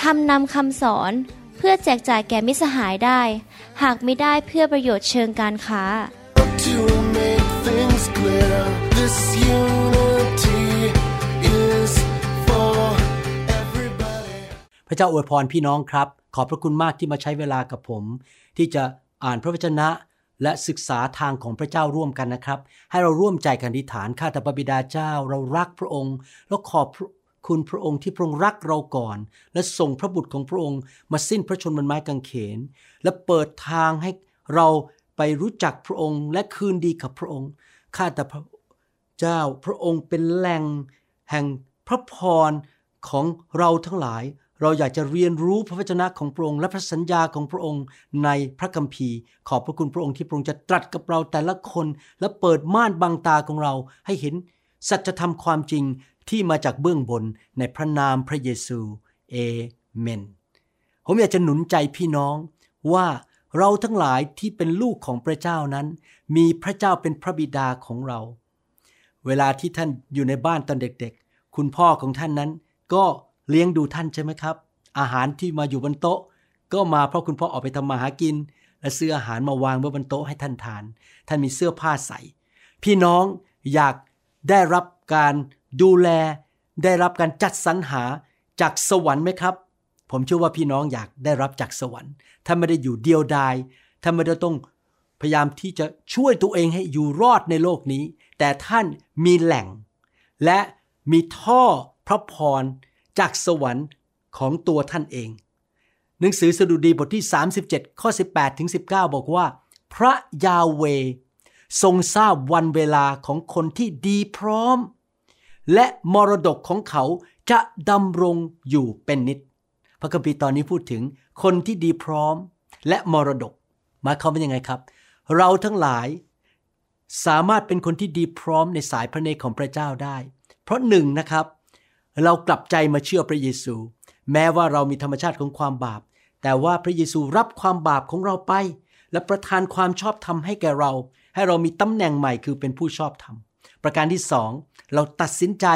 ทำนำคำสอนเพื่อแจกจ่ายแก่มิสหายได้ หากไม่ได้เพื่อประโยชน์เชิงการค้า To make things clear, this unity is for everybody. พระเจ้าอวยพรพี่น้องครับ ขอบพระคุณมากที่มาใช้เวลากับผม ที่จะอ่านพระวจนะและศึกษาทางของพระเจ้าร่วมกันนะครับ ให้เราร่วมใจกันอธิษฐานข้าแต่พระบิดาเจ้า เรารักพระองค์ แล้วขอบ คุณพระองค์ที่พระองค์รักเราก่อน และส่งพระบุตรของพระองค์มาสิ้นพระชนม์บนไม้กางเขน และเปิดทางให้เราไปรู้จักพระองค์และคืนดีกับพระองค์ข้าแต่พระเจ้าพระองค์เป็นแหล่งแห่งพระพรของเราทั้งหลาย เราอยากจะเรียนรู้พระวจนะของพระองค์ และพระสัญญาของพระองค์ในพระคัมภีร์ ขอบพระคุณพระองค์ที่พระองค์จะตรัสกับเราแต่ละคน และเปิดม่านบังตาของเราให้เห็นสัจธรรมความจริง ที่มาจากเบื้องบนในพระนามพระเยซู เอเมน ผมอยากจะหนุนใจพี่น้องว่าเราทั้งหลายที่เป็นลูกของพระเจ้านั้น มีพระเจ้าเป็นพระบิดาของเรา เวลาที่ท่านอยู่ในบ้านตอนเด็กๆ คุณพ่อของท่านนั้น ก็เลี้ยงดูท่านใช่ไหมครับ อาหารที่มาอยู่บนโต๊ะ ก็มาเพราะคุณพ่อออกไปทำมาหากิน และซื้ออาหารมาวางไว้บนโต๊ะให้ท่านทาน ท่านมีเสื้อผ้าใส่ พี่น้องอยากได้รับการ ดูแลได้รับการจัดสรรหาจากสวรรค์ไหมครับ ผมเชื่อว่าพี่น้องอยากได้รับจากสวรรค์ท่านไม่ได้อยู่เดียวดายท่านไม่ได้ต้องพยายามที่จะช่วยตัวเองให้อยู่รอดในโลกนี้ แต่ท่านมีแหล่ง และมีท่อพระพรจากสวรรค์ของตัวท่านเอง หนังสือสดุดีบทที่ 37 ข้อ 18 ถึง 19 บอกว่า พระยาเว ทรงทราบวันเวลาของคนที่ดีพร้อม และมรดกของเขาจะดำรงอยู่เป็นนิจ พระคัมภีร์ตอนนี้พูดถึงคนที่ดีพร้อมและมรดก หมายความว่ายังไงครับ เราทั้งหลายสามารถเป็นคนที่ดีพร้อมในสายพระเนตรของพระเจ้าได้ เพราะหนึ่งนะครับ เรากลับใจมาเชื่อพระเยซู แม้ว่าเรามีธรรมชาติของความบาป แต่ว่าพระเยซูรับความบาปของเราไป และประทานความชอบธรรมให้แก่เรา ให้เรามีตำแหน่งใหม่คือเป็นผู้ชอบธรรม ประการที่สองเราตัดสินใจ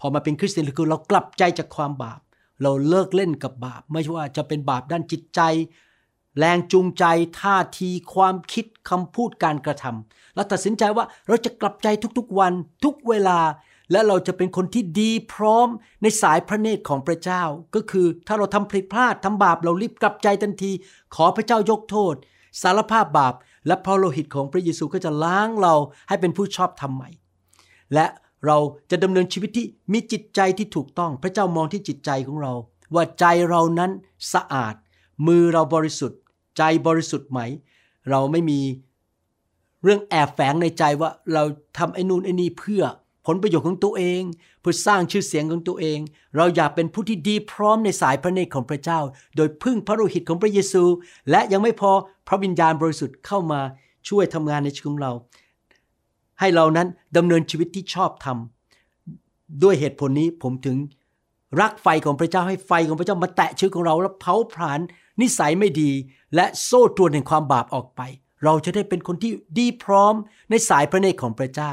พอมาเป็นคริสเตียนคือเรากลับใจจากความบาป เราเลิกเล่นกับบาป ไม่ว่าจะเป็นบาปด้านจิตใจ แรงจูงใจท่าทีความคิดคำพูดการกระทำเราตัดสินใจว่าเราจะกลับใจทุกๆวันทุกเวลาและเราจะเป็นคนที่ดีพร้อมในสายพระเนตรของพระเจ้า ก็คือถ้าเราทำผิดพลาดทำบาปเรารีบกลับใจทันที ขอพระเจ้ายกโทษ สารภาพบาป และพระโลหิตของพระเยซูก็จะล้างเราให้เป็นผู้ชอบธรรมใหม่ และเราจะดำเนินชีวิตที่มีจิตใจที่ถูกต้อง พระเจ้ามองที่จิตใจของเรา ว่าใจเรานั้นสะอาด มือเราบริสุทธิ์ ใจบริสุทธิ์ไหม เราไม่มีเรื่องแอบแฝงในใจว่าเราทำไอ้นู่นไอ้นี่เพื่อผลประโยชน์ของตัวเอง เพื่อสร้างชื่อเสียงของตัวเอง เราอยากเป็นผู้ที่ดีพร้อมในสายพระเนตรของพระเจ้า โดยพึ่งพระโลหิตของพระเยซู และยังไม่พอพระวิญญาณบริสุทธิ์เข้ามาช่วยทำงานในชีวิตของเรา ให้เรานั้นดำเนินชีวิตที่ชอบธรรมด้วยเหตุผลนี้ผมถึงรักไฟของพระเจ้าให้ไฟของพระเจ้ามาแตะชีวิตของเราแล้วเผาผลาญนิสัยไม่ดี และโซ่ตรวนแห่งความบาปออกไป เราจะได้เป็นคนที่ดีพร้อมในสายพระเนตรของพระเจ้า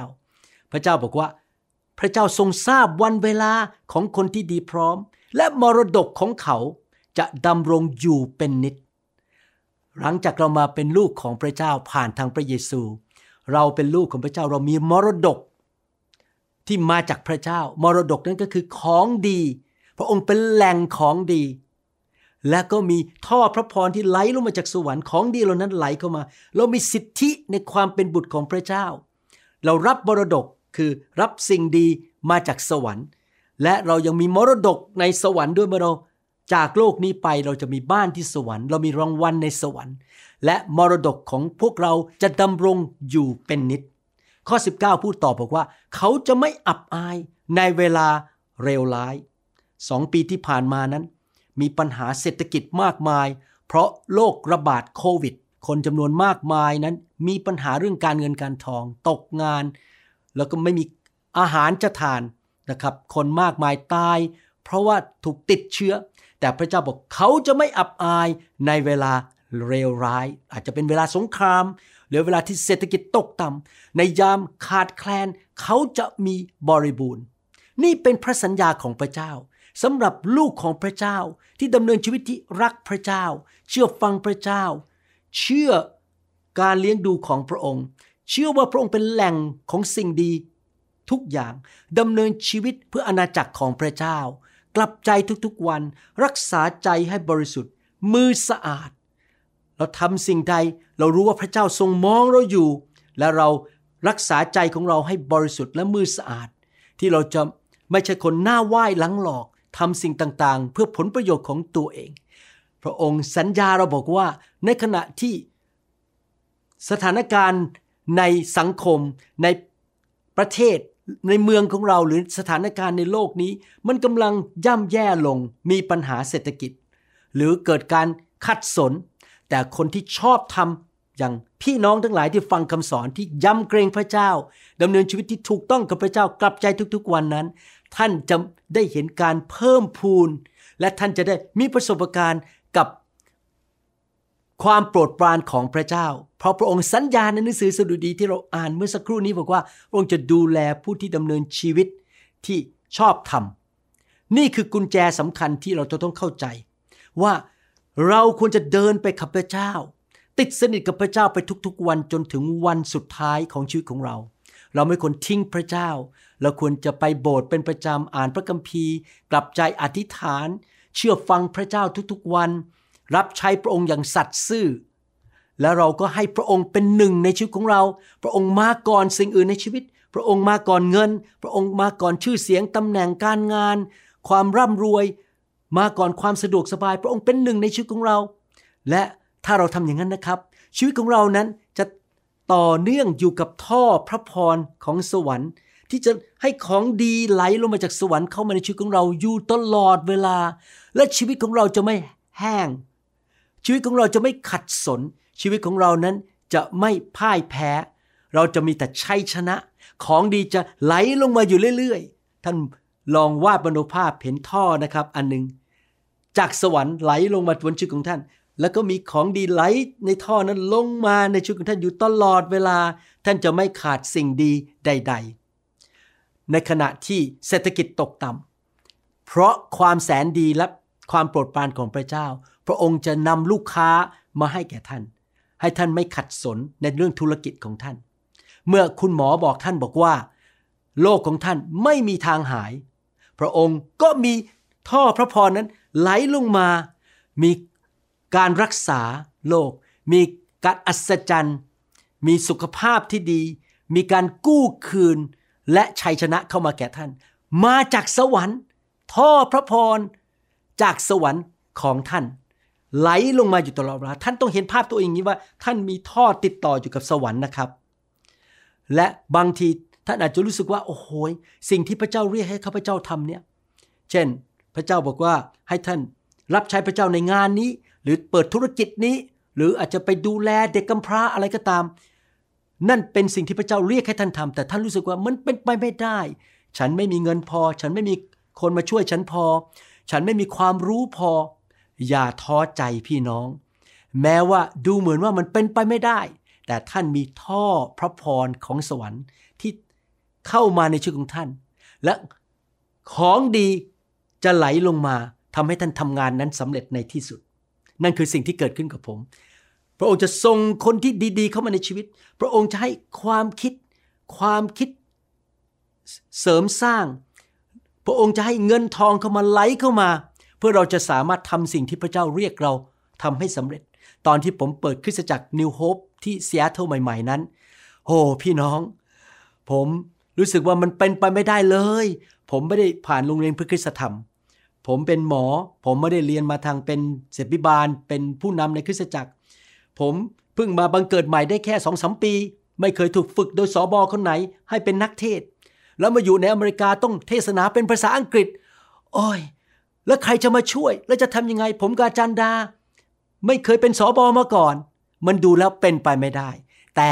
พระเจ้าบอกว่า พระเจ้าทรงทราบวันเวลาของคนที่ดีพร้อม และมรดกของเขาจะดำรงอยู่เป็นนิจหลังจากเรามาเป็นลูกของพระเจ้าผ่านทางพระเยซู เราเป็นลูกของพระเจ้าเรามีมรดก ที่มาจากพระเจ้า มรดกนั้นก็คือของดี พระองค์เป็นแหล่งของดี และก็มีท่อพระพรที่ไหลลงมาจากสวรรค์ของดีเหล่านั้นไหลเข้ามา เรามีสิทธิในความเป็นบุตรของพระเจ้า เรารับมรดกคือรับสิ่งดีมาจากสวรรค์ และเรายังมีมรดกในสวรรค์ด้วยเมื่อเรา จากโลกนี้ไปเราจะมีบ้านที่สวรรค์ เรามีรางวัลในสวรรค์ และมรดกของพวกเราจะดำรงอยู่เป็นนิจ ข้อ 19 พูดต่อบอกว่า เขาจะไม่อับอายในเวลาเร็วร้ายสองปีที่ผ่านมานั้น มีปัญหาเศรษฐกิจมากมาย เพราะโรคระบาดโควิด คนจำนวนมากมายนั้น มีปัญหาเรื่องการเงินการทอง ตกงาน แล้วก็ไม่มีอาหารจะทานนะครับ คนมากมายตาย เพราะว่าถูกติดเชื้อ แต่พระเจ้าบอกเขาจะไม่อับอายในเวลาเลวร้าย อาจจะเป็นเวลาสงครามหรือเวลาที่เศรษฐกิจตกต่ำในยามขาดแคลน เขาจะมีบริบูรณ์ นี่เป็นพระสัญญาของพระเจ้าสำหรับลูกของพระเจ้าที่ดำเนินชีวิตที่รักพระเจ้า เชื่อฟังพระเจ้า เชื่อการเลี้ยงดูของพระองค์ เชื่อว่าพระองค์เป็นแหล่งของสิ่งดี ทุกอย่างดำเนินชีวิตเพื่ออาณาจักรของพระเจ้า กลับใจทุกๆวัน รักษาใจให้บริสุทธิ์ มือสะอาด เราทำสิ่งใดเรารู้ว่าพระเจ้าทรงมองเราอยู่ และเรารักษาใจของเราให้บริสุทธิ์และมือสะอาด ที่เราจะไม่ใช่คนหน้าไหว้หลังหลอกทำสิ่งต่างๆ เพื่อผลประโยชน์ของตัวเอง พระองค์สัญญาเราบอกว่าในขณะที่สถานการณ์ในสังคมในประเทศ ในเมืองของเราหรือสถานการณ์ในโลกนี้ มันกำลังย่ำแย่ลงมีปัญหาเศรษฐกิจ หรือเกิดการขัดสน แต่คนที่ชอบทำอย่างพี่น้องทั้งหลายที่ฟังคำสอนที่ยำเกรงพระเจ้าดำเนินชีวิตที่ถูกต้องกับพระเจ้ากลับใจทุกๆวันนั้น ท่านจะได้เห็นการเพิ่มพูน และท่านจะได้มีประสบการณ์กับ ความโปรดปรานของพระเจ้า เพราะพระองค์สัญญาในหนังสือสดุดีที่เราอ่านเมื่อสักครู่นี้บอกว่าพระองค์จะดูแลผู้ที่ดำเนินชีวิตที่ชอบธรรม นี่คือกุญแจสำคัญที่เราจะต้องเข้าใจ ว่าเราควรจะเดินไปกับพระเจ้า ติดสนิทกับพระเจ้าไปทุกๆวันจนถึงวันสุดท้ายของชีวิตของเรา เราไม่ควรทิ้งพระเจ้า เราควรจะไปโบสถ์เป็นประจำอ่านพระคัมภีร์ กลับใจอธิษฐาน เชื่อฟังพระเจ้าทุกๆวัน รับใช้พระองค์อย่างสัตย์ซื่อ แล้วเราก็ให้พระองค์เป็นหนึ่งในชีวิตของเรา พระองค์มาก่อนสิ่งอื่นในชีวิต พระองค์มาก่อนเงิน พระองค์มาก่อนชื่อเสียงตำแหน่งการงาน ความร่ำรวย มาก่อนความสะดวกสบาย พระองค์เป็นหนึ่งในชีวิตของเรา และถ้าเราทำอย่างนั้นนะครับ ชีวิตของเรานั้นจะต่อเนื่องอยู่กับท่อพระพรของสวรรค์ ที่จะให้ของดีไหลลงมาจากสวรรค์เข้ามาในชีวิตของเราอยู่ตลอดเวลา และชีวิตของเราจะไม่แห้ง ชีวิตของเราจะไม่ขัดสน ชีวิตของเรานั้นจะไม่พ่ายแพ้ เราจะมีแต่ชัยชนะ ของดีจะไหลลงมาอยู่เรื่อยๆ ท่านลองวาดบรรภาพเห็นท่อนะครับอันหนึ่งจากสวรรค์ไหลลงมาบนชีวิตของท่าน แล้วก็มีของดีไหลในท่อนั้นลงมาในชีวิตของท่านอยู่ตลอดเวลา ท่านจะไม่ขาดสิ่งดีใด ๆ ในขณะที่เศรษฐกิจตกต่ำเพราะความแสนดีและความโปรดปรานของพระเจ้า พระองค์จะนำลูกค้ามาให้แก่ท่าน ให้ท่านไม่ขัดสนในเรื่องธุรกิจของท่าน เมื่อคุณหมอบอกท่านบอกว่าโลกของท่านไม่มีทางหาย พระองค์ก็มีท่อพระพรนั้นไหลลงมา มีการรักษาโรคมีการอัศจรรย์ มีสุขภาพที่ดี มีการกู้คืนและชัยชนะเข้ามาแก่ท่าน มาจากสวรรค์ ท่อพระพรจากสวรรค์ของท่าน ไหลลงมาอยู่ตลอดเวลาท่านต้องเห็นภาพตัวเองอย่างนี้ว่า ท่านมีท่อติดต่ออยู่กับสวรรค์นะครับ และบางทีท่านอาจจะรู้สึกว่าโอ้โหสิ่งที่พระเจ้าเรียกให้ข้าพเจ้าทำเนี่ยเช่น พระเจ้าบอกว่าให้ท่านรับใช้พระเจ้าในงานนี้ หรือเปิดธุรกิจนี้ หรืออาจจะไปดูแลเด็กกำพร้าอะไรก็ตาม นั่นเป็นสิ่งที่พระเจ้าเรียกให้ท่านทำแต่ท่านรู้สึกว่ามันเป็นไปไม่ได้ ฉันไม่มีเงินพอ ฉันไม่มีคนมาช่วยฉันพอ ฉันไม่มีความรู้พอ อย่าท้อใจพี่น้อง แม้ว่าดูเหมือนว่ามันเป็นไปไม่ได้ แต่ท่านมีท่อพระพรของสวรรค์ที่เข้ามาในชีวิตของท่าน และของดีจะไหลลงมาทำให้ท่านทำงานนั้นสำเร็จในที่สุด นั่นคือสิ่งที่เกิดขึ้นกับผม พระองค์จะส่งคนที่ดีๆ เข้ามาในชีวิต พระองค์จะให้ความคิด ความคิดเสริมสร้าง พระองค์จะให้เงินทองเข้ามาไหลเข้ามา เพื่อเราจะสามารถทำสิ่งที่พระเจ้าเรียกเราทำให้สำเร็จ ตอนที่ผมเปิดคริสตจักรนิวโฮปที่เซีแอตเทิลใหม่ ๆนั้นโอ้พี่น้อง ผมรู้สึกว่ามันเป็นไปไม่ได้เลย ผมไม่ได้ผ่านโรงเรียนพระคริสตธรรม ผมเป็นหมอ ผมไม่ได้เรียนมาทางเป็นศิษยาภิบาล เป็นผู้นำในคริสตจักร ผมเพิ่งมาบังเกิดใหม่ได้แค่สองสามปี ไม่เคยถูกฝึกโดยสอบอคนไหน ให้เป็นนักเทศน์ แล้วมาอยู่ในอเมริกาต้องเทศนาเป็นภาษาอังกฤษ โอ้ย แล้วใครจะมาช่วย แล้วจะทำยังไง ผมกับอาจารย์ดา ไม่เคยเป็นสอบอมาก่อน มันดูแล้วเป็นไปไม่ได้ แต่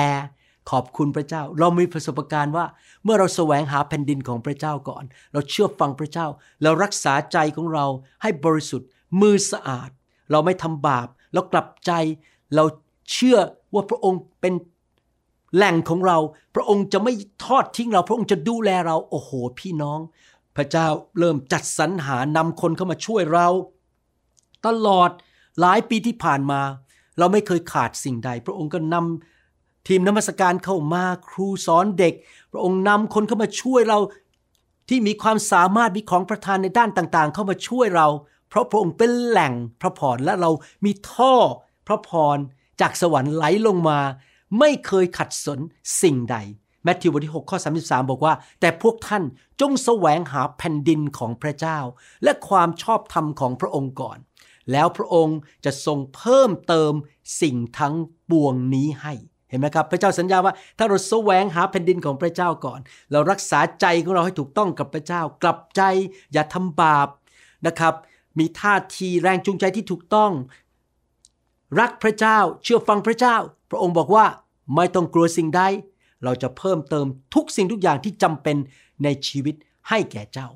ขอบคุณพระเจ้า เรามีประสบการณ์ว่า เมื่อเราแสวงหาแผ่นดินของพระเจ้าก่อน เราเชื่อฟังพระเจ้า เรารักษาใจของเราให้บริสุทธิ์ มือสะอาด เราไม่ทำบาป เรากลับใจ เราเชื่อว่าพระองค์เป็นแหล่งของเรา พระองค์จะไม่ทอดทิ้งเรา พระองค์จะดูแลเรา โอ้โห พี่น้อง พระเจ้าเริ่มจัดสรรหานำคนเข้ามาช่วยเรา ตลอดหลายปีที่ผ่านมา เราไม่เคยขาดสิ่งใด พระองค์ก็นำทีมนมัสการเข้ามาครูสอนเด็ก พระองค์นำคนเข้ามาช่วยเราที่มีความสามารถมีของประทานในด้านต่างๆ เข้ามาช่วยเรา เพราะพระองค์เป็นแหล่งพระพรและเรามีท่อพระพรจากสวรรค์ไหลลงมา ไม่เคยขัดสนสิ่งใด แมทธิวบทที่ 6 ข้อ 33 บอกว่า แต่พวกท่านจงแสวงหาแผ่นดินของพระเจ้า และความชอบธรรมของพระองค์ก่อน แล้วพระองค์จะทรงเพิ่มเติมสิ่งทั้งปวงนี้ให้เห็นไหมครับ พระเจ้าสัญญาว่าถ้าเราแสวงหาแผ่นดินของพระเจ้าก่อน เรารักษาใจของเราให้ถูกต้องกับพระเจ้า กลับใจอย่าทำบาปนะครับมีท่าทีแรงจูงใจที่ถูกต้อง รักพระเจ้าเชื่อฟังพระเจ้า พระองค์บอกว่าไม่ต้องกลัวสิ่งใด เราจะเพิ่มเติมทุกสิ่งทุกอย่างที่จำเป็นในชีวิตให้แก่เจ้า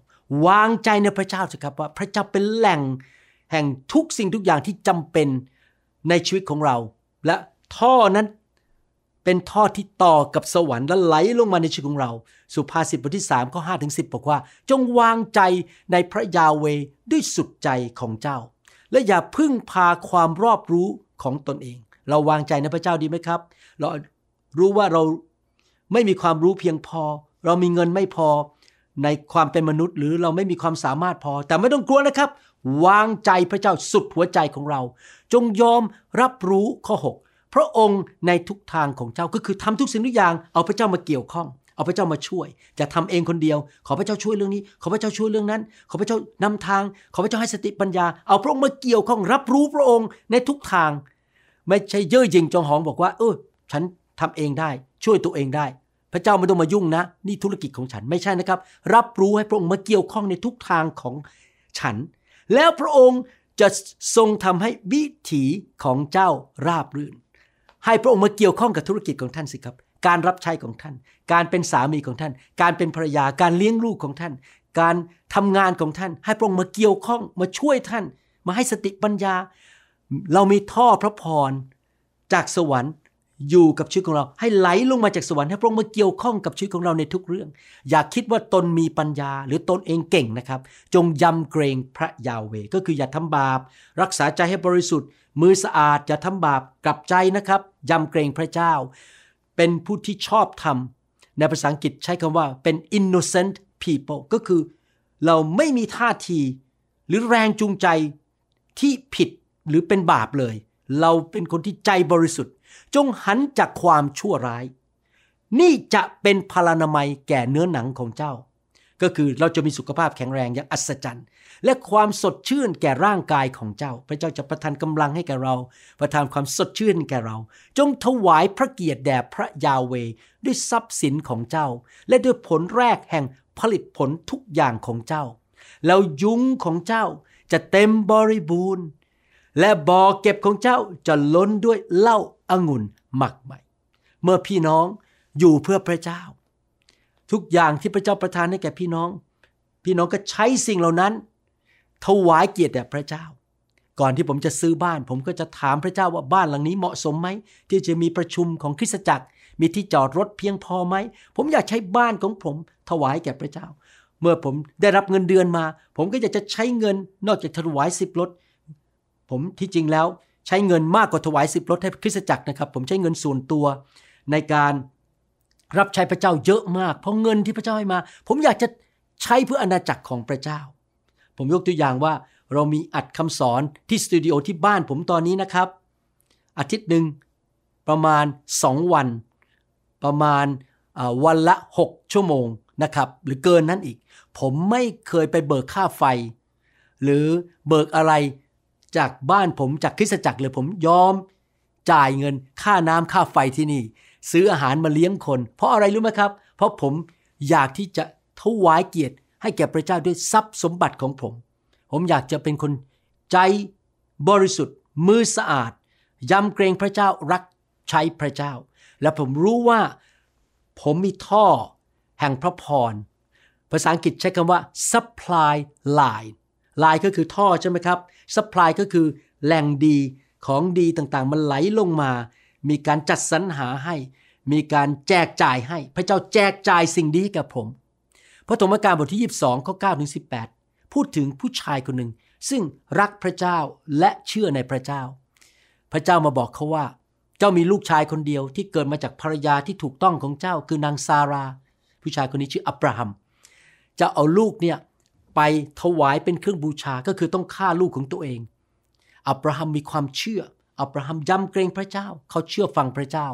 วางใจในพระเจ้าสิครับว่า พระเจ้าเป็นแหล่ง แห่งทุกสิ่งทุกอย่างที่จำเป็นในชีวิตของเรา และท่อนั้นเป็นท่อที่ต่อกับสวรรค์และไหลลงมาในชีวิตของเรา สุภาษิตบทที่3ข้อ5ถึง10 บอกว่า จงวางใจในพระยาเวด้วยสุดใจของเจ้า และอย่าพึ่งพาความรอบรู้ของตนเอง เราวางใจในพระเจ้าดีไหมครับ เรารู้ว่าเรา ไม่มีความรู้เพียงพอ เรามีเงินไม่พอ ในความเป็นมนุษย์ หรือเราไม่มีความสามารถพอ แต่ไม่ต้องกลัวนะครับ วางใจพระเจ้าสุดหัวใจของเรา จงยอมรับรู้ข้อ 6 พระองค์ในทุกทางของเจ้าก็คือทำทุกสิ่งทุกอย่าง เอาพระเจ้ามาเกี่ยวข้องเอาพระเจ้ามาช่วย จะทำเองคนเดียว ขอพระเจ้าช่วยเรื่องนี้ ขอพระเจ้าช่วยเรื่องนั้น ขอพระเจ้านำทาง ขอพระเจ้าให้สติปัญญา เอาพระองค์มาเกี่ยวข้องรับรู้พระองค์ในทุกทาง ไม่ใช่เย่อหยิ่งจองหองบอกว่า เออฉัน ทำเองได้ ช่วยตัวเองได้ พระเจ้าไม่ต้องมายุ่งนะ นี่ธุรกิจของฉันไม่ใช่นะครับ รับรู้ให้พระองค์มาเกี่ยวข้องในทุกทางของฉัน แล้วพระองค์จะทรงทำให้วิถีของเจ้าราบรื่น ให้พระองค์มาเกี่ยวข้องกับธุรกิจของท่านสิครับ การรับใช้ของท่าน การเป็นสามีของท่าน การเป็นภรรยา การเลี้ยงลูกของท่าน การทำงานของท่าน ให้พระองค์มาเกี่ยวข้องมาช่วยท่าน มาให้สติปัญญา เรามีท่อพระพรจากสวรรค์ อยู่กับชีวิตของเรา ให้ไหลลงมาจากสวรรค์ให้พระองค์มาเกี่ยวข้องกับชีวิตของเราในทุกเรื่อง อย่าคิดว่าตนมีปัญญาหรือตนเองเก่งนะครับ จงยำเกรงพระยาเวก็คืออย่าทำบาป รักษาใจให้บริสุทธิ์ มือสะอาดอย่าทำบาปกลับใจนะครับยำเกรงพระเจ้า เป็นผู้ที่ชอบธรรมในภาษาอังกฤษใช้คำว่าเป็น innocent people ก็คือ เราไม่มีท่าทีหรือแรงจูงใจที่ผิดหรือเป็นบาปเลย เราเป็นคนที่ใจบริสุทธิ์ จงหันจากความชั่วร้าย นี่จะเป็นพลานามัยแก่เนื้อหนังของเจ้า ก็คือเราจะมีสุขภาพแข็งแรงอย่างอัศจรรย์ และความสดชื่นแก่ร่างกายของเจ้า พระเจ้าจะประทานกำลังให้แก่เรา ประทานความสดชื่นแก่เรา จงถวายพระเกียรติแด่พระยาเวด้วยทรัพย์สินของเจ้า และด้วยผลแรกแห่งผลิตผลทุกอย่างของเจ้า แล้วยุ้งของเจ้าจะเต็มบริบูรณ์ และบ่อเก็บของเจ้าจะล้นด้วยเหล้า องุ่นหมักใหม่ เมื่อพี่น้องอยู่เพื่อพระเจ้า ทุกอย่างที่พระเจ้าประทานให้แก่พี่น้อง พี่น้องก็ใช้สิ่งเหล่านั้นถวายเกียรติแด่พระเจ้า ก่อนที่ผมจะซื้อบ้าน ผมก็จะถามพระเจ้าว่าบ้านหลังนี้เหมาะสมไหม ที่จะมีประชุมของคริสตจักร มีที่จอดรถเพียงพอไหม ผมอยากใช้บ้านของผมถวายแก่พระเจ้า เมื่อผมได้รับเงินเดือนมา ผมก็อยากจะใช้เงินนอกจากถวายสิบรถผมที่จริงแล้ว ใช้เงินมากกว่าถวายสิบรถให้คริสตจักรนะครับ ผมใช้เงินส่วนตัวในการรับใช้พระเจ้าเยอะมาก เพราะเงินที่พระเจ้าให้มา ผมอยากจะใช้เพื่ออาณาจักรของพระเจ้า ผมยกตัวอย่างว่าเรามีอัดคำสอนที่สตูดิโอที่บ้านผมตอนนี้นะครับ อาทิตย์หนึ่งประมาณ 2 วัน ประมาณวันละ 6 ชั่วโมงนะครับ หรือเกินนั้นอีก ผมไม่เคยไปเบิกค่าไฟ หรือเบิกอะไร จากบ้านผมจากคริสตจักรเลยผมยอม จ่ายเงินค่าน้ำค่าไฟที่นี่ ซื้ออาหารมาเลี้ยงคน เพราะอะไรรู้ไหมครับ เพราะผมอยากที่จะถวายเกียรติ ให้แก่พระเจ้าด้วยทรัพย์สมบัติของผม ผมอยากจะเป็นคนใจบริสุทธิ์ มือสะอาดยำเกรงพระเจ้ารักใช้พระเจ้า และผมรู้ว่าผมมีท่อแห่งพระพร ภาษาอังกฤษใช้คำว่า supply line line ก็คือท่อใช่ไหมครับ supply ก็คือแหล่งดีของดีต่างๆ มันไหลลงมา มีการจัดสรรหาให้ มีการแจกจ่ายให้ พระเจ้าแจกจ่ายสิ่งดีให้กับผม พระธรรมการบทที่ 22ข้อ9ถึง18 พูดถึงผู้ชายคนหนึ่ง ซึ่งรักพระเจ้าและเชื่อในพระเจ้า พระเจ้ามาบอกเขาว่า เจ้ามีลูกชายคนเดียวที่เกิดมาจากภรรยาที่ถูกต้องของเจ้าคือนางซารา ผู้ชายคนนี้ชื่ออับราฮัมจะเอาลูกเนี่ย ไปถวายเป็นเครื่องบูชาก็คือต้องฆ่าลูกของตัวเอง อับราฮัมมีความเชื่อ อับราฮัมยำเกรงพระเจ้า เขาเชื่อฟังพระเจ้า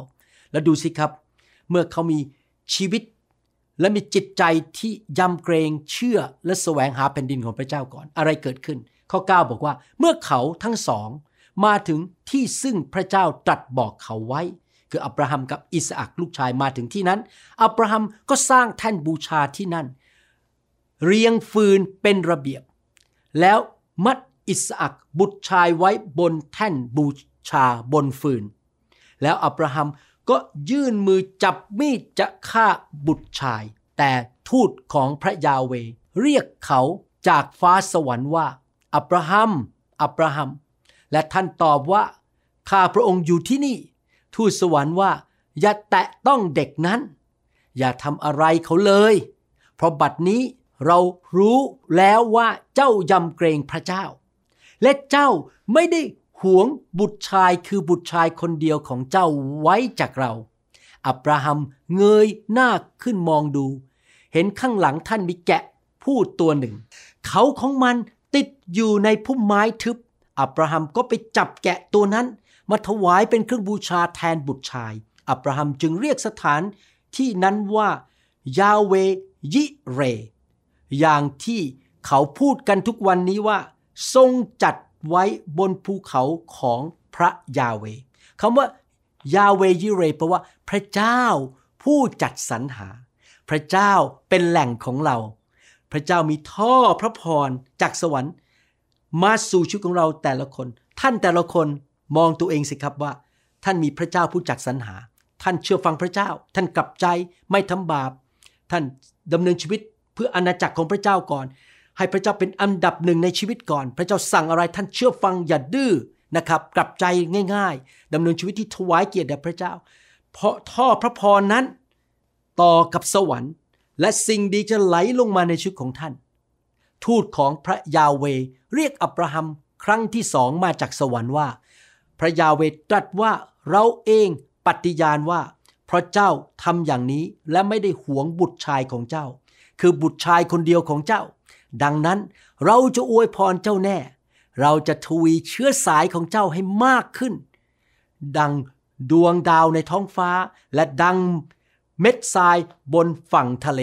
แล้วดูสิครับ เมื่อเขามีชีวิตและมีจิตใจที่ยำเกรงเชื่อและแสวงหาแผ่นดินของพระเจ้าก่อน อะไรเกิดขึ้น ข้อ 9 บอกว่า เมื่อเขาทั้งสองมาถึงที่ซึ่งพระเจ้าตรัสบอกเขาไว้ คืออับราฮัมกับอิสอักลูกชายมาถึงที่นั้น อับราฮัมก็สร้างแท่นบูชาที่นั่น เรียงฟืนเป็นระเบียบ แล้วมัดอิสอักบุตรชายไว้บนแท่นบูชาบนฟืน แล้วอับราฮัมก็ยื่นมือจับมีดจะฆ่าบุตรชาย แต่ทูตของพระยาเวเรียกเขาจากฟ้าสวรรค์ว่า อับราฮัม อับราฮัม และท่านตอบว่าข้าพระองค์อยู่ที่นี่ ทูตสวรรค์ว่า อย่าแตะต้องเด็กนั้น อย่าทำอะไรเขาเลย เพราะบัดนี้ เรารู้แล้วว่าเจ้ายำเกรงพระเจ้า และเจ้าไม่ได้หวงบุตรชายคือบุตรชายคนเดียวของเจ้าไว้จากเรา อับราฮัมเงยหน้าขึ้นมองดู เห็นข้างหลังท่านมีแกะพูดตัวหนึ่ง เขาของมันติดอยู่ในพุ่มไม้ทึบ อับราฮัมก็ไปจับแกะตัวนั้น มาถวายเป็นเครื่องบูชาแทนบุตรชาย อับราฮัมจึงเรียกสถานที่นั้นว่า ยาเวยิเร อย่างที่เขาพูดกันทุกวันนี้ว่า ทรงจัดไว้บนภูเขาของพระยาเวคำว่ายาเวยิเรแปลว่า พระเจ้าผู้จัดสรรหา พระเจ้าเป็นแหล่งของเรา พระเจ้ามีท่อพระพรจากสวรรค์ มาสู่ชีวิตของเราแต่ละคน ท่านแต่ละคนมองตัวเองสิครับว่า ท่านมีพระเจ้าผู้จัดสรรหา ท่านเชื่อฟังพระเจ้า ท่านกลับใจไม่ทำบาป ท่านดำเนินชีวิต เพื่ออาณาจักรของพระเจ้าก่อน ให้พระเจ้าเป็นอันดับหนึ่งในชีวิตก่อน พระเจ้าสั่งอะไรท่านเชื่อฟังอย่าดื้อนะครับ กลับใจง่ายๆดำเนินชีวิตที่ถวายเกียรติแด่พระเจ้า เพราะท่อพระพรนั้นต่อกับสวรรค์ และสิ่งดีจะไหลลงมาในชีวิตของท่าน ทูตของพระยาเวเรียกอับราฮัมครั้งที่สองมาจากสวรรค์ว่า พระยาเวตรัสว่าเราเองปฏิญาณว่า เพราะเจ้าทำอย่างนี้และไม่ได้หวงบุตรชายของเจ้า คือบุตรชายคนเดียวของเจ้า ดังนั้นเราจะอวยพรเจ้าแน่ เราจะทวีเชื้อสายของเจ้าให้มากขึ้น ดังดวงดาวในท้องฟ้า และดังเม็ดทรายบนฝั่งทะเล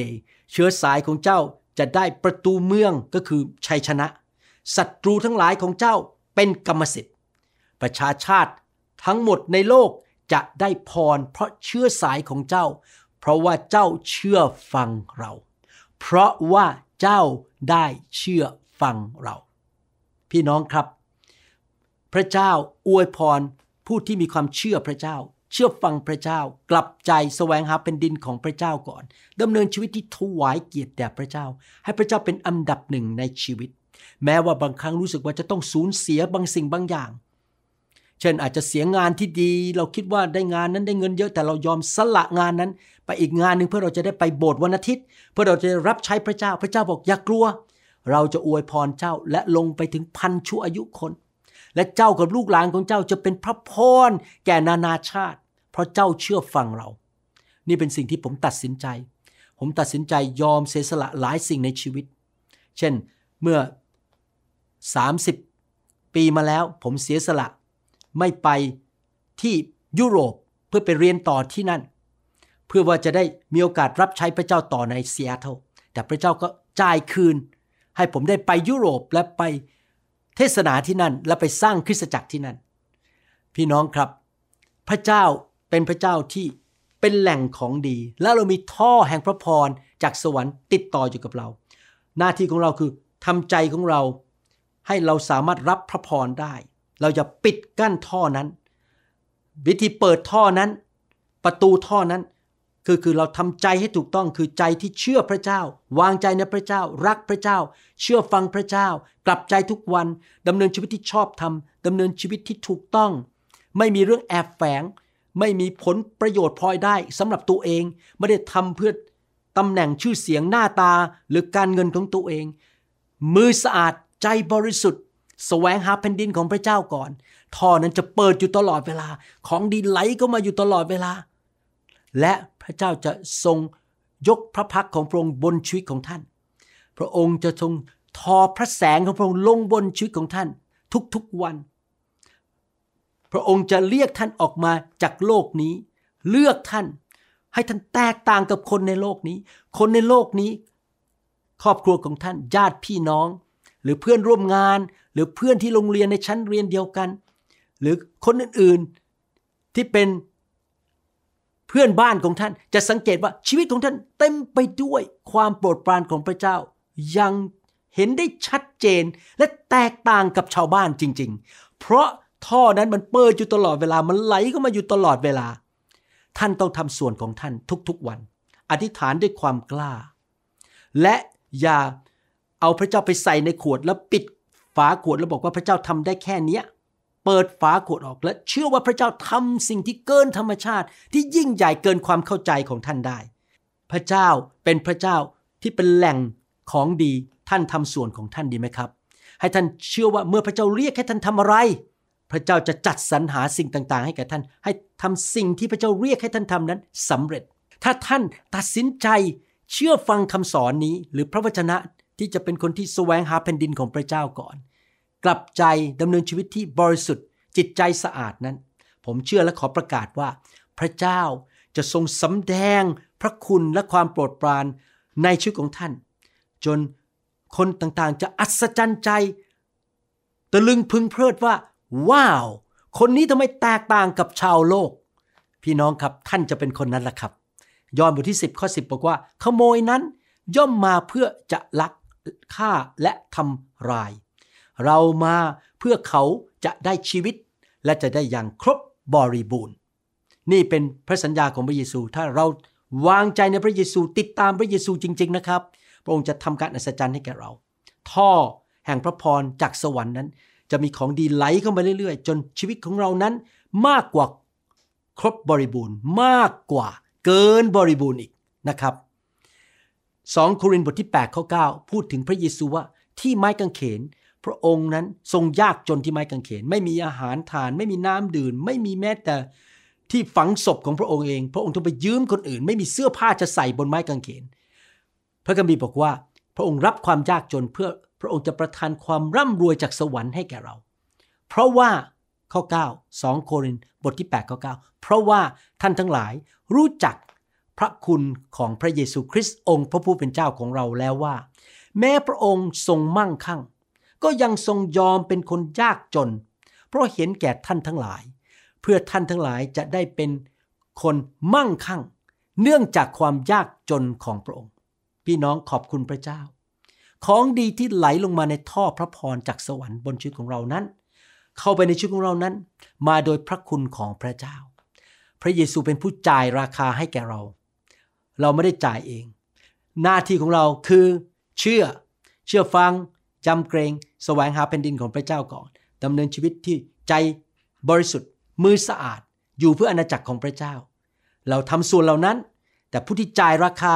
เชื้อสายของเจ้าจะได้ประตูเมืองก็คือชัยชนะศัตรูทั้งหลายของเจ้าเป็นกรรมสิทธิ์ ประชาชาติทั้งหมดในโลกจะได้พรเพราะเชื้อสายของเจ้า เพราะว่าเจ้าเชื่อฟังเรา เพราะว่าเจ้าได้เชื่อฟังเรา พี่น้องครับ พระเจ้าอวยพรผู้ที่มีความเชื่อพระเจ้า เชื่อฟังพระเจ้า กลับใจแสวงหาเป็นดินของพระเจ้าก่อนดำเนินชีวิตที่ถวายเกียรติแด่พระเจ้า ให้พระเจ้าเป็นอันดับหนึ่งในชีวิต แม้ว่าบางครั้งรู้สึกว่าจะต้องสูญเสียบางสิ่งบางอย่าง เช่นอาจจะเสียงานที่ดี เราคิดว่าได้งานนั้นได้เงินเยอะแต่เรายอมสละงานนั้น ไปอีกงานหนึ่งเพื่อเราจะได้ไปโบสถ์วันอาทิตย์ เพื่อเราจะรับใช้พระเจ้าพระเจ้าบอกอย่ากลัว เราจะอวยพรเจ้าและลงไปถึงพันชั่วอายุคน และเจ้ากับลูกหลานของเจ้าจะเป็นพระพรแก่นานาชาติ เพราะเจ้าเชื่อฟังเรา นี่เป็นสิ่งที่ผมตัดสินใจ ผมตัดสินใจยอมเสียสละหลายสิ่งในชีวิต เช่นเมื่อ 30 ปีมาแล้วผมเสียสละ ไม่ไปที่ยุโรปเพื่อไปเรียนต่อที่นั่น เพื่อว่าจะได้มีโอกาสรับใช้พระเจ้าต่อในเซียเทลแต่พระเจ้าก็จ่ายคืน ให้ผมได้ไปยุโรปและไปเทศนาที่นั่น และไปสร้างคริสตจักรที่นั่น พี่น้องครับ พระเจ้าเป็นพระเจ้าที่เป็นแหล่งของดี และเรามีท่อแห่งพระพรจากสวรรค์ติดต่ออยู่กับเรา หน้าที่ของเราคือทำใจของเราให้เราสามารถรับพระพรได้ เราจะปิดกั้นท่อนั้น วิธีเปิดท่อนั้น ประตูท่อนั้น คือคือเราทำใจให้ถูกต้องคือใจที่เชื่อพระเจ้า วางใจในพระเจ้า รักพระเจ้า เชื่อฟังพระเจ้า กลับใจทุกวันดำเนินชีวิตที่ชอบธรรมดำเนินชีวิตที่ถูกต้อง ไม่มีเรื่องแอบแฝง ไม่มีผลประโยชน์พลอยได้สำหรับตัวเองไม่ได้ทำเพื่อตำแหน่งชื่อเสียงหน้าตาหรือการเงินของตัวเอง มือสะอาดใจบริสุทธิ์ แสวงหาแผ่นดินของพระเจ้าก่อน ท่อนั้นจะเปิดอยู่ตลอดเวลา ของดีไหลก็มาอยู่ตลอดเวลา และพระเจ้าจะทรงยกพระพักของพระองค์บนชีวิตของท่าน พระองค์จะทรงทอพระแสงของพระองค์ลงบนชีวิตของท่าน ทุกๆวัน พระองค์จะเรียกท่านออกมาจากโลกนี้ เลือกท่าน ให้ท่านแตกต่างกับคนในโลกนี้ คนในโลกนี้ ครอบครัวของท่าน ญาติพี่น้อง หรือเพื่อนร่วมงาน หรือเพื่อนที่โรงเรียนในชั้นเรียนเดียวกัน หรือคนอื่นๆที่เป็นเพื่อนบ้านของท่านจะสังเกตว่าชีวิตของท่านเต็มไปด้วยความโปรดปรานของพระเจ้า ยังเห็นได้ชัดเจนและแตกต่างกับชาวบ้านจริง ๆ เพราะท่อนั้นมันเปิดอยู่ตลอดเวลามันไหลเข้ามาอยู่ตลอดเวลา ท่านต้องทำส่วนของท่านทุกๆวัน อธิษฐานด้วยความกล้า และอย่าเอาพระเจ้าไปใส่ในขวดแล้วปิด ฝาขวดแล้วบอกว่าพระเจ้าทำได้แค่เนี้ยเปิดฝาขวดออกและเชื่อว่าพระเจ้าทำสิ่งที่เกินธรรมชาติ ที่ยิ่งใหญ่เกินความเข้าใจของท่านได้ พระเจ้าเป็นพระเจ้าที่เป็นแหล่งของดีท่านทำส่วนของท่านดีไหมครับ ให้ท่านเชื่อว่าเมื่อพระเจ้าเรียกให้ท่านทำอะไร พระเจ้าจะจัดสรรหาสิ่งต่างๆ ให้แก่ท่าน ให้ทำสิ่งที่พระเจ้าเรียกให้ท่านทำนั้นสำเร็จ ถ้าท่านตัดสินใจเชื่อฟังคำสอนนี้หรือพระวจนะ ที่จะเป็นคนที่แสวงหาแผ่นดินของพระเจ้าก่อน กลับใจดำเนินชีวิตที่บริสุทธิ์ จิตใจสะอาดนั้น ผมเชื่อและขอประกาศว่า พระเจ้าจะทรงสำแดงพระคุณและความโปรดปรานในชีวิตของท่าน จนคนต่างๆ จะอัศจรรย์ใจตะลึงพึงเพลิดว่า ว้าว คนนี้ทำไมแตกต่างกับชาวโลก พี่น้องครับท่านจะเป็นคนนั้นแหละครับ ยอห์นบทที่ 10 ข้อ 10 บอกว่า ขโมยนั้นย่อมมาเพื่อจะลัก ฆ่าและทำลาย เรามาเพื่อเขาจะได้ชีวิต และจะได้อย่างครบบริบูรณ์ นี่เป็นพระสัญญาของพระเยซู ถ้าเราวางใจในพระเยซูติดตามพระเยซูจริง ๆ นะครับ พระองค์จะทำการอัศจรรย์ให้แก่เรา ท่อแห่งพระพรจากสวรรค์นั้น จะมีของดีไหลเข้ามาเรื่อยๆ จนชีวิตของเรานั้นมากกว่าครบบริบูรณ์ มากกว่าเกินบริบูรณ์อีกนะครับ 2 โครินธ์บทที่8ข้อ9พูดถึงพระเยซูว่าที่ไม้กางเขน พระองค์นั้นทรงยากจนที่ไม้กางเขน ไม่มีอาหารทาน ไม่มีน้ำดื่มไม่มีแม้แต่ที่ฝังศพของพระองค์เอง พระองค์ต้องไปยืมคนอื่น ไม่มีเสื้อผ้าจะใส่บนไม้กางเขน พระคัมภีร์บอกว่า พระองค์รับความยากจนเพื่อพระองค์จะประทานความร่ำรวยจากสวรรค์ให้แก่เรา เพราะว่าข้อ 9 2 โครินธ์บทที่8ข้อ9เพราะว่าท่านทั้งหลายรู้จัก ระคุณของพระเยซูคริสต์องค์พระผู้เป็นเจ้าของเราแล้วว่า แม้พระองค์ทรงมั่งคั่ง ก็ยังทรงยอมเป็นคนยากจน เพราะเห็นแก่ท่านทั้งหลาย เพื่อท่านทั้งหลายจะได้เป็นคนมั่งคั่ง เนื่องจากความยากจนของพระองค์ พี่น้องขอบคุณพระเจ้า ของดีที่ไหลลงมาในท่อพระพรจากสวรรค์บนชีวิตของเรานั้น เข้าไปในชีวิตของเรานั้น มาโดยพระคุณของพระเจ้า พระเยซูเป็นผู้จ่ายราคาให้แก่เรา เราไม่ได้จ่ายเอง หน้าที่ของเราคือ เชื่อ เชื่อฟังจำเกรงแสวงหาแผ่นดินของพระเจ้าก่อนดำเนินชีวิตที่ใจบริสุทธิ์ มือสะอาดอยู่เพื่ออาณาจักรของพระเจ้า เราทำส่วนเหล่านั้น แต่ผู้ที่จ่ายราคา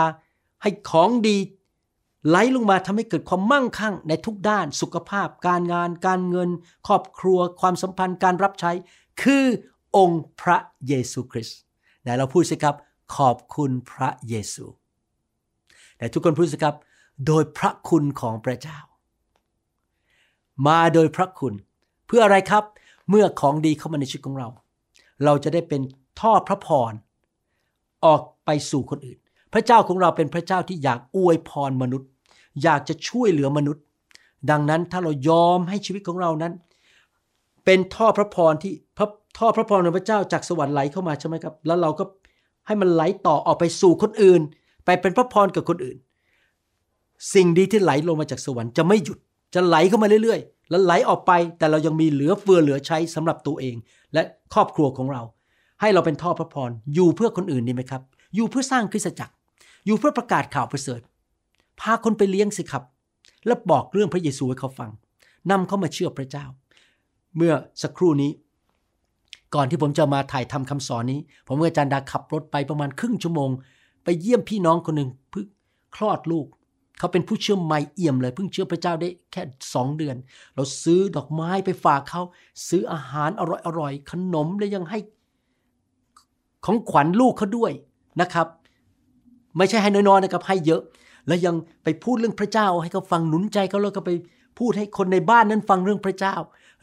ให้ของดีไหลลงมาทำให้เกิดความมั่งคั่งในทุกด้านสุขภาพ การงาน การเงิน ครอบครัว ความสัมพันธ์การรับใช้ คือองค์พระเยซูคริสต์ไหนเราพูดสิครับ ขอบคุณพระเยซู แต่ทุกคนพูดสิครับ โดยพระคุณของพระเจ้า มาโดยพระคุณ เพื่ออะไรครับ เมื่อของดีเข้ามาในชีวิตของเรา เราจะได้เป็นท่อพระพร ออกไปสู่คนอื่น พระเจ้าของเราเป็นพระเจ้าที่อยากอวยพรมนุษย์ อยากจะช่วยเหลือมนุษย์ ดังนั้นถ้าเรายอมให้ชีวิตของเรานั้น เป็นท่อพระพรที่พระท่อพระพรของพระเจ้าจากสวรรค์ไหลเข้ามาใช่ไหมครับ แล้วเราก็ ให้มันไหลต่อออกไปสู่คนอื่น ไปเป็นพระพรกับคนอื่น สิ่งดีที่ไหลลงมาจากสวรรค์จะไม่หยุด จะไหลเข้ามาเรื่อยๆ และไหลออกไป แต่เรายังมีเหลือเฟือเหลือใช้สำหรับตัวเอง และครอบครัวของเรา ให้เราเป็นท่อพระพร อยู่เพื่อคนอื่นดีไหมครับ อยู่เพื่อสร้างคริสตจักร อยู่เพื่อประกาศข่าวประเสริฐ พาคนไปเลี้ยงสิครับ และบอกเรื่องพระเยซูให้เขาฟังนำเขามาเชื่อพระเจ้า เมื่อสักครู่นี้ ก่อนที่ผมจะมาถ่ายทำคำสอนนี้ ผมกับอาจารย์ดาขับรถไปประมาณครึ่งชั่วโมง ไปเยี่ยมพี่น้องคนหนึ่งเพิ่งคลอดลูก เขาเป็นผู้เชื่อใหม่เอี่ยมเลย เพิ่งเชื่อพระเจ้าได้แค่สองเดือน เราซื้อดอกไม้ไปฝากเขา ซื้ออาหารอร่อยๆขนมและยังให้ของขวัญลูกเขาด้วยนะครับ ไม่ใช่ให้น้อยๆนะครับให้เยอะ แล้วยังไปพูดเรื่องพระเจ้าให้เขาฟังหนุนใจเขาแล้วก็ไป พูดให้คนในบ้านนั้นฟังเรื่องพระเจ้า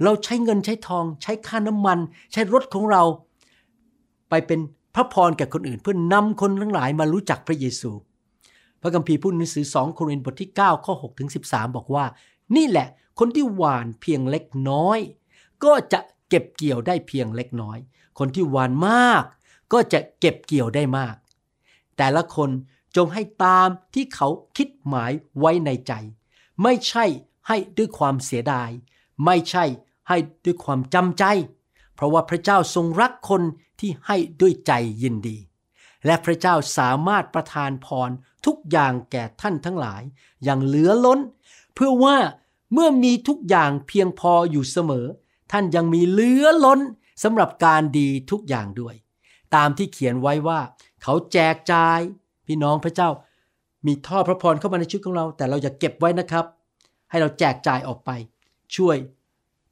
เราใช้เงินใช้ทอง ใช้ค่าน้ำมัน ใช้รถของเรา ไปเป็นพระพรแก่คนอื่น เพื่อนำคนทั้งหลายมารู้จักพระเยซู พระคัมภีร์พูดในหนังสือ 2 โครินธ์บทที่ 9 ข้อ 6 ถึง 13 บอกว่า นี่แหละ คนที่หวานเพียงเล็กน้อย ก็จะเก็บเกี่ยวได้เพียงเล็กน้อย คนที่หวานมาก ก็จะเก็บเกี่ยวได้มาก แต่ละคนจงให้ตามที่เขาคิดหมายไว้ในใจ ไม่ใช่ ให้ด้วยความเสียดาย ไม่ใช่ให้ด้วยความจำใจ เพราะว่าพระเจ้าทรงรักคนที่ให้ด้วยใจยินดี และพระเจ้าสามารถประทานพรทุกอย่างแก่ท่านทั้งหลาย อย่างเหลือล้น เพื่อว่าเมื่อมีทุกอย่างเพียงพออยู่เสมอ ท่านยังมีเหลือล้นสำหรับการดีทุกอย่างด้วย ตามที่เขียนไว้ว่า เขาแจกจ่าย พี่น้องพระเจ้า มีท่อพระพรเข้ามาในชีวิตของเรา แต่เราอย่าเก็บไว้นะครับ ให้เราแจกจ่ายออกไป ช่วย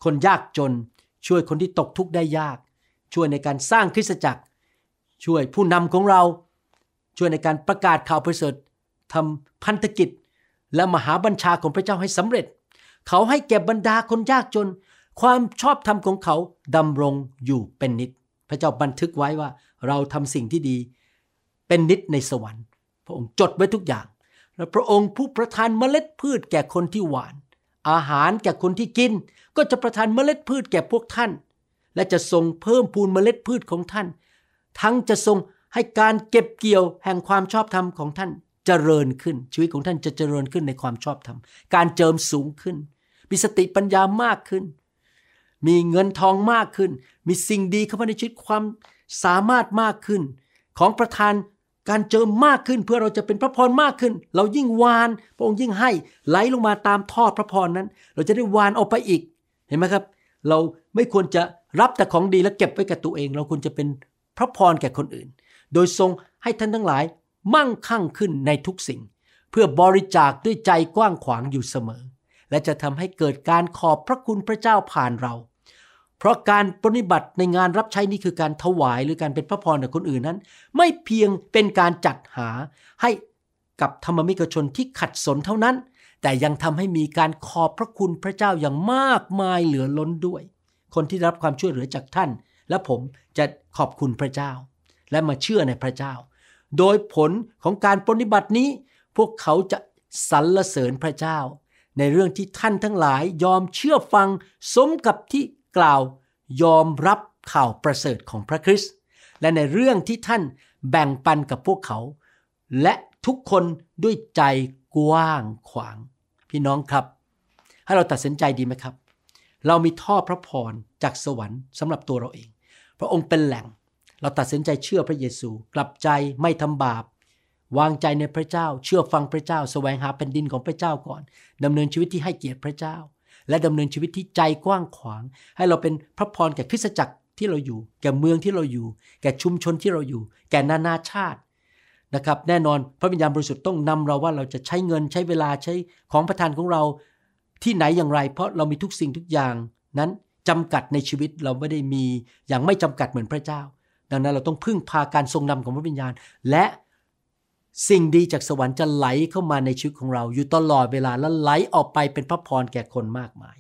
คนยากจน ช่วยคนที่ตกทุกข์ได้ยาก ช่วยในการสร้างคริสตจักร ช่วยผู้นำของเรา ช่วยในการประกาศข่าวประเสริฐทำพันธกิจ และมหาบัญชาของพระเจ้าให้สำเร็จ เขาให้แก่บรรดาคนยากจน ความชอบธรรมของเขาดำรงอยู่เป็นนิจพระเจ้าบันทึกไว้ว่าเราทำสิ่งที่ดี เป็นนิจในสวรรค์ พระองค์จดไว้ทุกอย่าง และพระองค์ผู้ประทานเมล็ดพืชแก่คนที่หวาน อาหารแก่คนที่กิน ก็จะประทานเมล็ดพืชแก่พวกท่าน และจะทรงเพิ่มพูนเมล็ดพืชของท่าน ทั้งจะทรงให้การเก็บเกี่ยวแห่งความชอบธรรมของท่านเจริญขึ้น ชีวิตของท่านจะเจริญขึ้นในความชอบธรรม การเจิมสูงขึ้น มีสติปัญญามากขึ้น มีเงินทองมากขึ้น มีสิ่งดีเข้ามาในชีวิตความสามารถมากขึ้น ของประทาน การเจิมมากขึ้นเพื่อเราจะเป็นพระพรมากขึ้น เรายิ่งวาน พระองค์ยิ่งให้ไหลลงมาตามทอดพระพรนั้น เราจะได้วานออกไปอีก เห็นไหมครับ เราไม่ควรจะรับแต่ของดีแล้วเก็บไว้กับตัวเอง เราควรจะเป็นพระพรแก่คนอื่น โดยทรงให้ท่านทั้งหลายมั่งคั่งขึ้นในทุกสิ่ง เพื่อบริจาคด้วยใจกว้างขวางอยู่เสมอ และจะทำให้เกิดการขอบพระคุณพระเจ้าผ่านเรา เพราะการปฏิบัติในงานรับใช้นี้คือการถวายหรือการเป็นพระพรกับคนอื่นนั้น ไม่เพียงเป็นการจัดหาให้กับธรรมมิกชนที่ขัดสนเท่านั้น แต่ยังทำให้มีการขอบพระคุณพระเจ้าอย่างมากมายเหลือล้นด้วย คนที่รับความช่วยเหลือจากท่าน และผมจะขอบคุณพระเจ้า และมาเชื่อในพระเจ้า โดยผลของการปฏิบัตินี้ พวกเขาจะสรรเสริญพระเจ้า ในเรื่องที่ท่านทั้งหลายยอมเชื่อฟังสมกับที่ กล่าวยอมรับข่าวประเสริฐของพระคริสต์และในเรื่องที่ท่านแบ่งปันกับพวกเขา และทุกคนด้วยใจกว้างขวาง พี่น้องครับ ให้เราตัดสินใจดีไหมครับ เรามีท่อพระพรจากสวรรค์สำหรับตัวเราเอง พระองค์เป็นแหล่ง เราตัดสินใจเชื่อพระเยซู กลับใจไม่ทำบาป วางใจในพระเจ้า เชื่อฟังพระเจ้า แสวงหาแผ่นดินของพระเจ้าก่อนดำเนินชีวิตที่ให้เกียรติพระเจ้า และดำเนินชีวิตที่ใจกว้างขวาง ให้เราเป็นพระพรแก่คริสตจักรที่เราอยู่ แก่เมืองที่เราอยู่ แก่ชุมชนที่เราอยู่ แก่นานาชาตินะครับ แน่นอนพระวิญญาณบริสุทธิ์ต้องนำเราว่าเราจะใช้เงินใช้เวลาใช้ของประทานของเราที่ไหนอย่างไร เพราะเรามีทุกสิ่งทุกอย่างนั้นจำกัดในชีวิตเราไม่ได้มีอย่างไม่จำกัดเหมือนพระเจ้า ดังนั้นเราต้องพึ่งพาการทรงนำของพระวิญญาณ และ สิ่งดีจากสวรรค์จะไหลเข้ามาในชีวิตของเรา อยู่ตลอดเวลาและไหลออกไปเป็นพระพรแก่คนมากมาย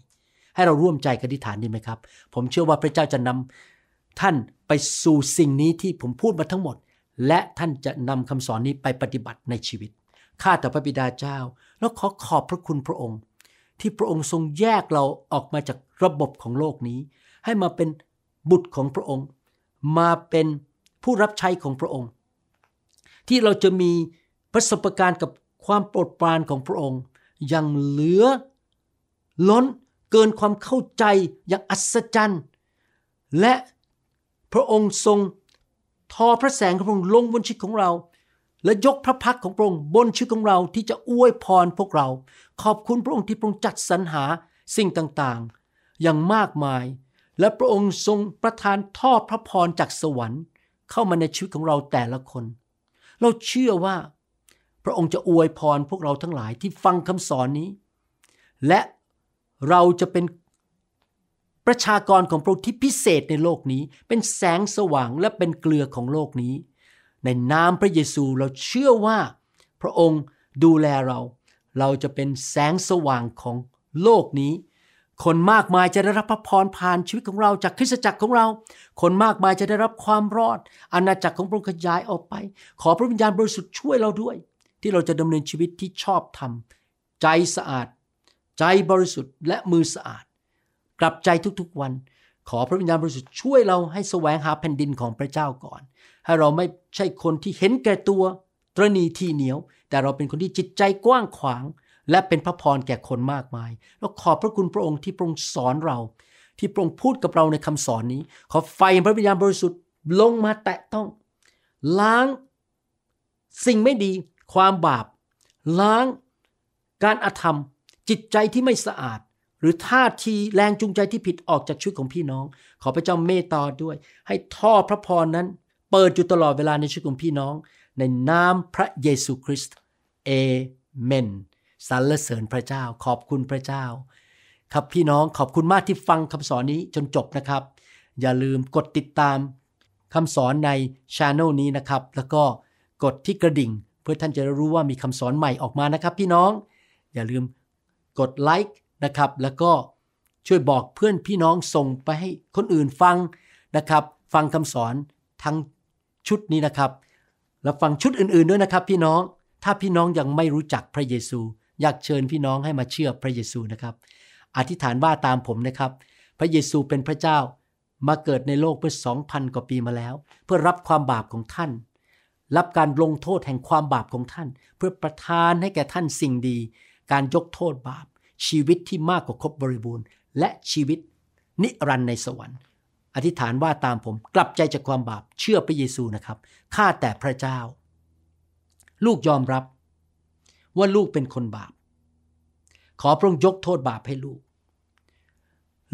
ให้เราร่วมใจกันอธิษฐานดีไหมครับ ผมเชื่อว่าพระเจ้าจะนำท่านไปสู่สิ่งนี้ที่ผมพูดมาทั้งหมด และท่านจะนำคำสอนนี้ไปปฏิบัติในชีวิตข้าแต่พระบิดาเจ้า แล้วขอขอบพระคุณพระองค์ ที่พระองค์ทรงแยกเราออกมาจากระบบของโลกนี้ ให้มาเป็นบุตรของพระองค์ มาเป็นผู้รับใช้ของพระองค์ ที่เราจะมีประสบการณ์กับความโปรดปรานของพระองค์ อย่างเหลือ ล้นเกินความเข้าใจอย่างอัศจรรย์ และพระองค์ทรงทอพระแสงของพระองค์ลงบนชีวิตของเรา และยกพระพักของพระองค์บนชีวิตของเราที่จะอวยพรพวกเรา ขอบคุณพระองค์ที่พระองค์จัดสรรหาสิ่งต่างๆ อย่างมากมาย และพระองค์ทรงประทานทอพระพรจากสวรรค์ เข้ามาในชีวิตของเราแต่ละคน เราเชื่อว่า พระองค์จะอวยพรพวกเราทั้งหลายที่ฟังคำสอนนี้ และเราจะเป็นประชากรของพระองค์ที่พิเศษในโลกนี้ เป็นแสงสว่างและเป็นเกลือของโลกนี้ ในนามพระเยซูเราเชื่อว่า พระองค์ดูแลเรา เราจะเป็นแสงสว่างของโลกนี้ คนมากมายจะได้รับพระพรผ่านชีวิตของเราจากคริสตจักรของเรา คนมากมายจะได้รับความรอด อาณาจักรของพระองค์ขยายออกไป ขอพระวิญญาณบริสุทธิ์ช่วยเราด้วย ที่เราจะดำเนินชีวิตที่ชอบธรรม ใจสะอาด ใจบริสุทธิ์และมือสะอาด กลับใจทุกๆวัน ขอพระวิญญาณบริสุทธิ์ช่วยเราให้แสวงหาแผ่นดินของพระเจ้าก่อน ให้เราไม่ใช่คนที่เห็นแก่ตัว ตรณีที่เหนียว แต่เราเป็นคนที่จิตใจกว้างขวาง และเป็นพระพรแก่คนมากมาย แล้วขอบพระคุณพระองค์ที่พระองค์สอนเรา ที่พระองค์พูดกับเราในคำสอนนี้ ขอไฟแห่งพระวิญญาณบริสุทธิ์ลงมาแตะต้อง ล้างสิ่งไม่ดี ความบาป ล้างการอาธรรม จิตใจที่ไม่สะอาด หรือท่าทีแรงจูงใจที่ผิดออกจากชีวิตของพี่น้อง ขอพระเจ้าเมตตาด้วย ให้ท่อพระพรนั้น เปิดอยู่ตลอดเวลาในชีวิตของพี่น้อง ในนามพระเยซูคริสต์เอเมน สรรเสริญพระเจ้า ขอบคุณพระเจ้า ครับพี่น้องขอบคุณมากที่ฟังคำสอนนี้จนจบนะครับ อย่าลืมกดติดตามคำสอนในช ANNEL นี้นะครับ แล้วก็กดที่กระดิ่ง เพื่อท่านจะรู้ว่ามีคำสอนใหม่ออกมานะครับ พี่น้อง อย่าลืมกดไลค์นะครับ แล้วก็ช่วยบอกเพื่อนพี่น้องส่งไปให้คนอื่นฟังนะครับ ฟังคำสอนทั้งชุดนี้นะครับ แล้วฟังชุดอื่นๆด้วยนะครับ พี่น้อง ถ้าพี่น้องยังไม่รู้จักพระเยซู อยากเชิญพี่น้องให้มาเชื่อพระเยซูนะครับ อธิษฐานว่าตามผมนะครับ พระเยซูเป็นพระเจ้ามาเกิดในโลกเมื่อ2,000กว่าปีมาแล้ว เพื่อรับความบาปของท่าน รับการลงโทษแห่งความบาปของท่าน เพื่อประทานให้แก่ท่านสิ่งดี การยกโทษบาป ชีวิตที่มากกว่าครบบริบูรณ์ และชีวิตนิรันดร์ในสวรรค์ อธิษฐานว่าตามผมกลับใจจากความบาปเชื่อพระเยซูนะครับข้าแต่พระเจ้า ลูกยอมรับ ว่าลูกเป็นคนบาป ขอพระองค์ยกโทษบาปให้ลูก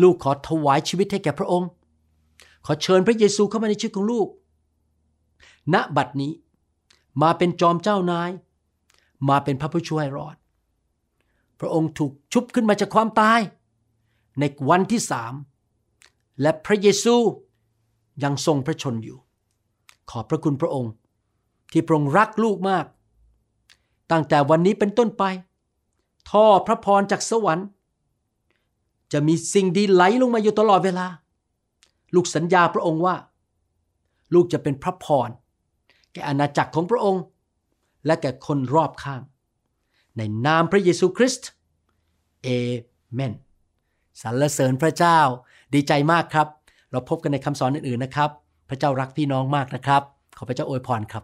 ลูกขอถวายชีวิตให้แก่พระองค์ ขอเชิญพระเยซูเข้ามาในชีวิตของลูก ณบัดนี้มาเป็นจอมเจ้านาย มาเป็นพระผู้ช่วยรอด พระองค์ถูกชุบขึ้นมาจากความตาย ในวันที่สามและพระเยซูยังทรงพระชนอยู่ ขอบพระคุณพระองค์ ที่พระองค์รักลูกมาก ตั้งแต่วันนี้เป็นต้นไป ท่อพระพรจากสวรรค์ จะมีสิ่งดีไหลลงมาอยู่ตลอดเวลา ลูกสัญญาพระองค์ว่า ลูกจะเป็นพระพร แก่อาณาจักรของพระองค์ และแก่คนรอบข้าง ในนามพระเยซูคริสต์เอเมนสรรเสริญพระเจ้า ดีใจมากครับ เราพบกันในคำสอนอื่นๆนะครับ พระเจ้ารักพี่น้องมากนะครับ ขอพระเจ้าอวยพรครับ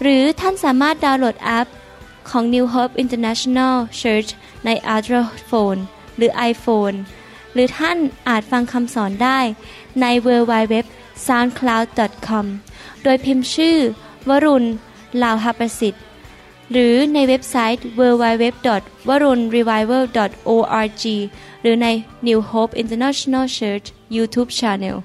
หรือท่านสามารถดาวน์โหลดแอปของ New Hope International Church ใน Android Phone หรือ iPhone หรือท่านอาจฟังคำสอนได้ใน w w w soundcloud.com โดยพิมพ์ชื่อ วรุณลาวหประสิทธิ์ หรือในเว็บไซต์ www.warunrevival.org หรือใน New Hope International Church YouTube Channel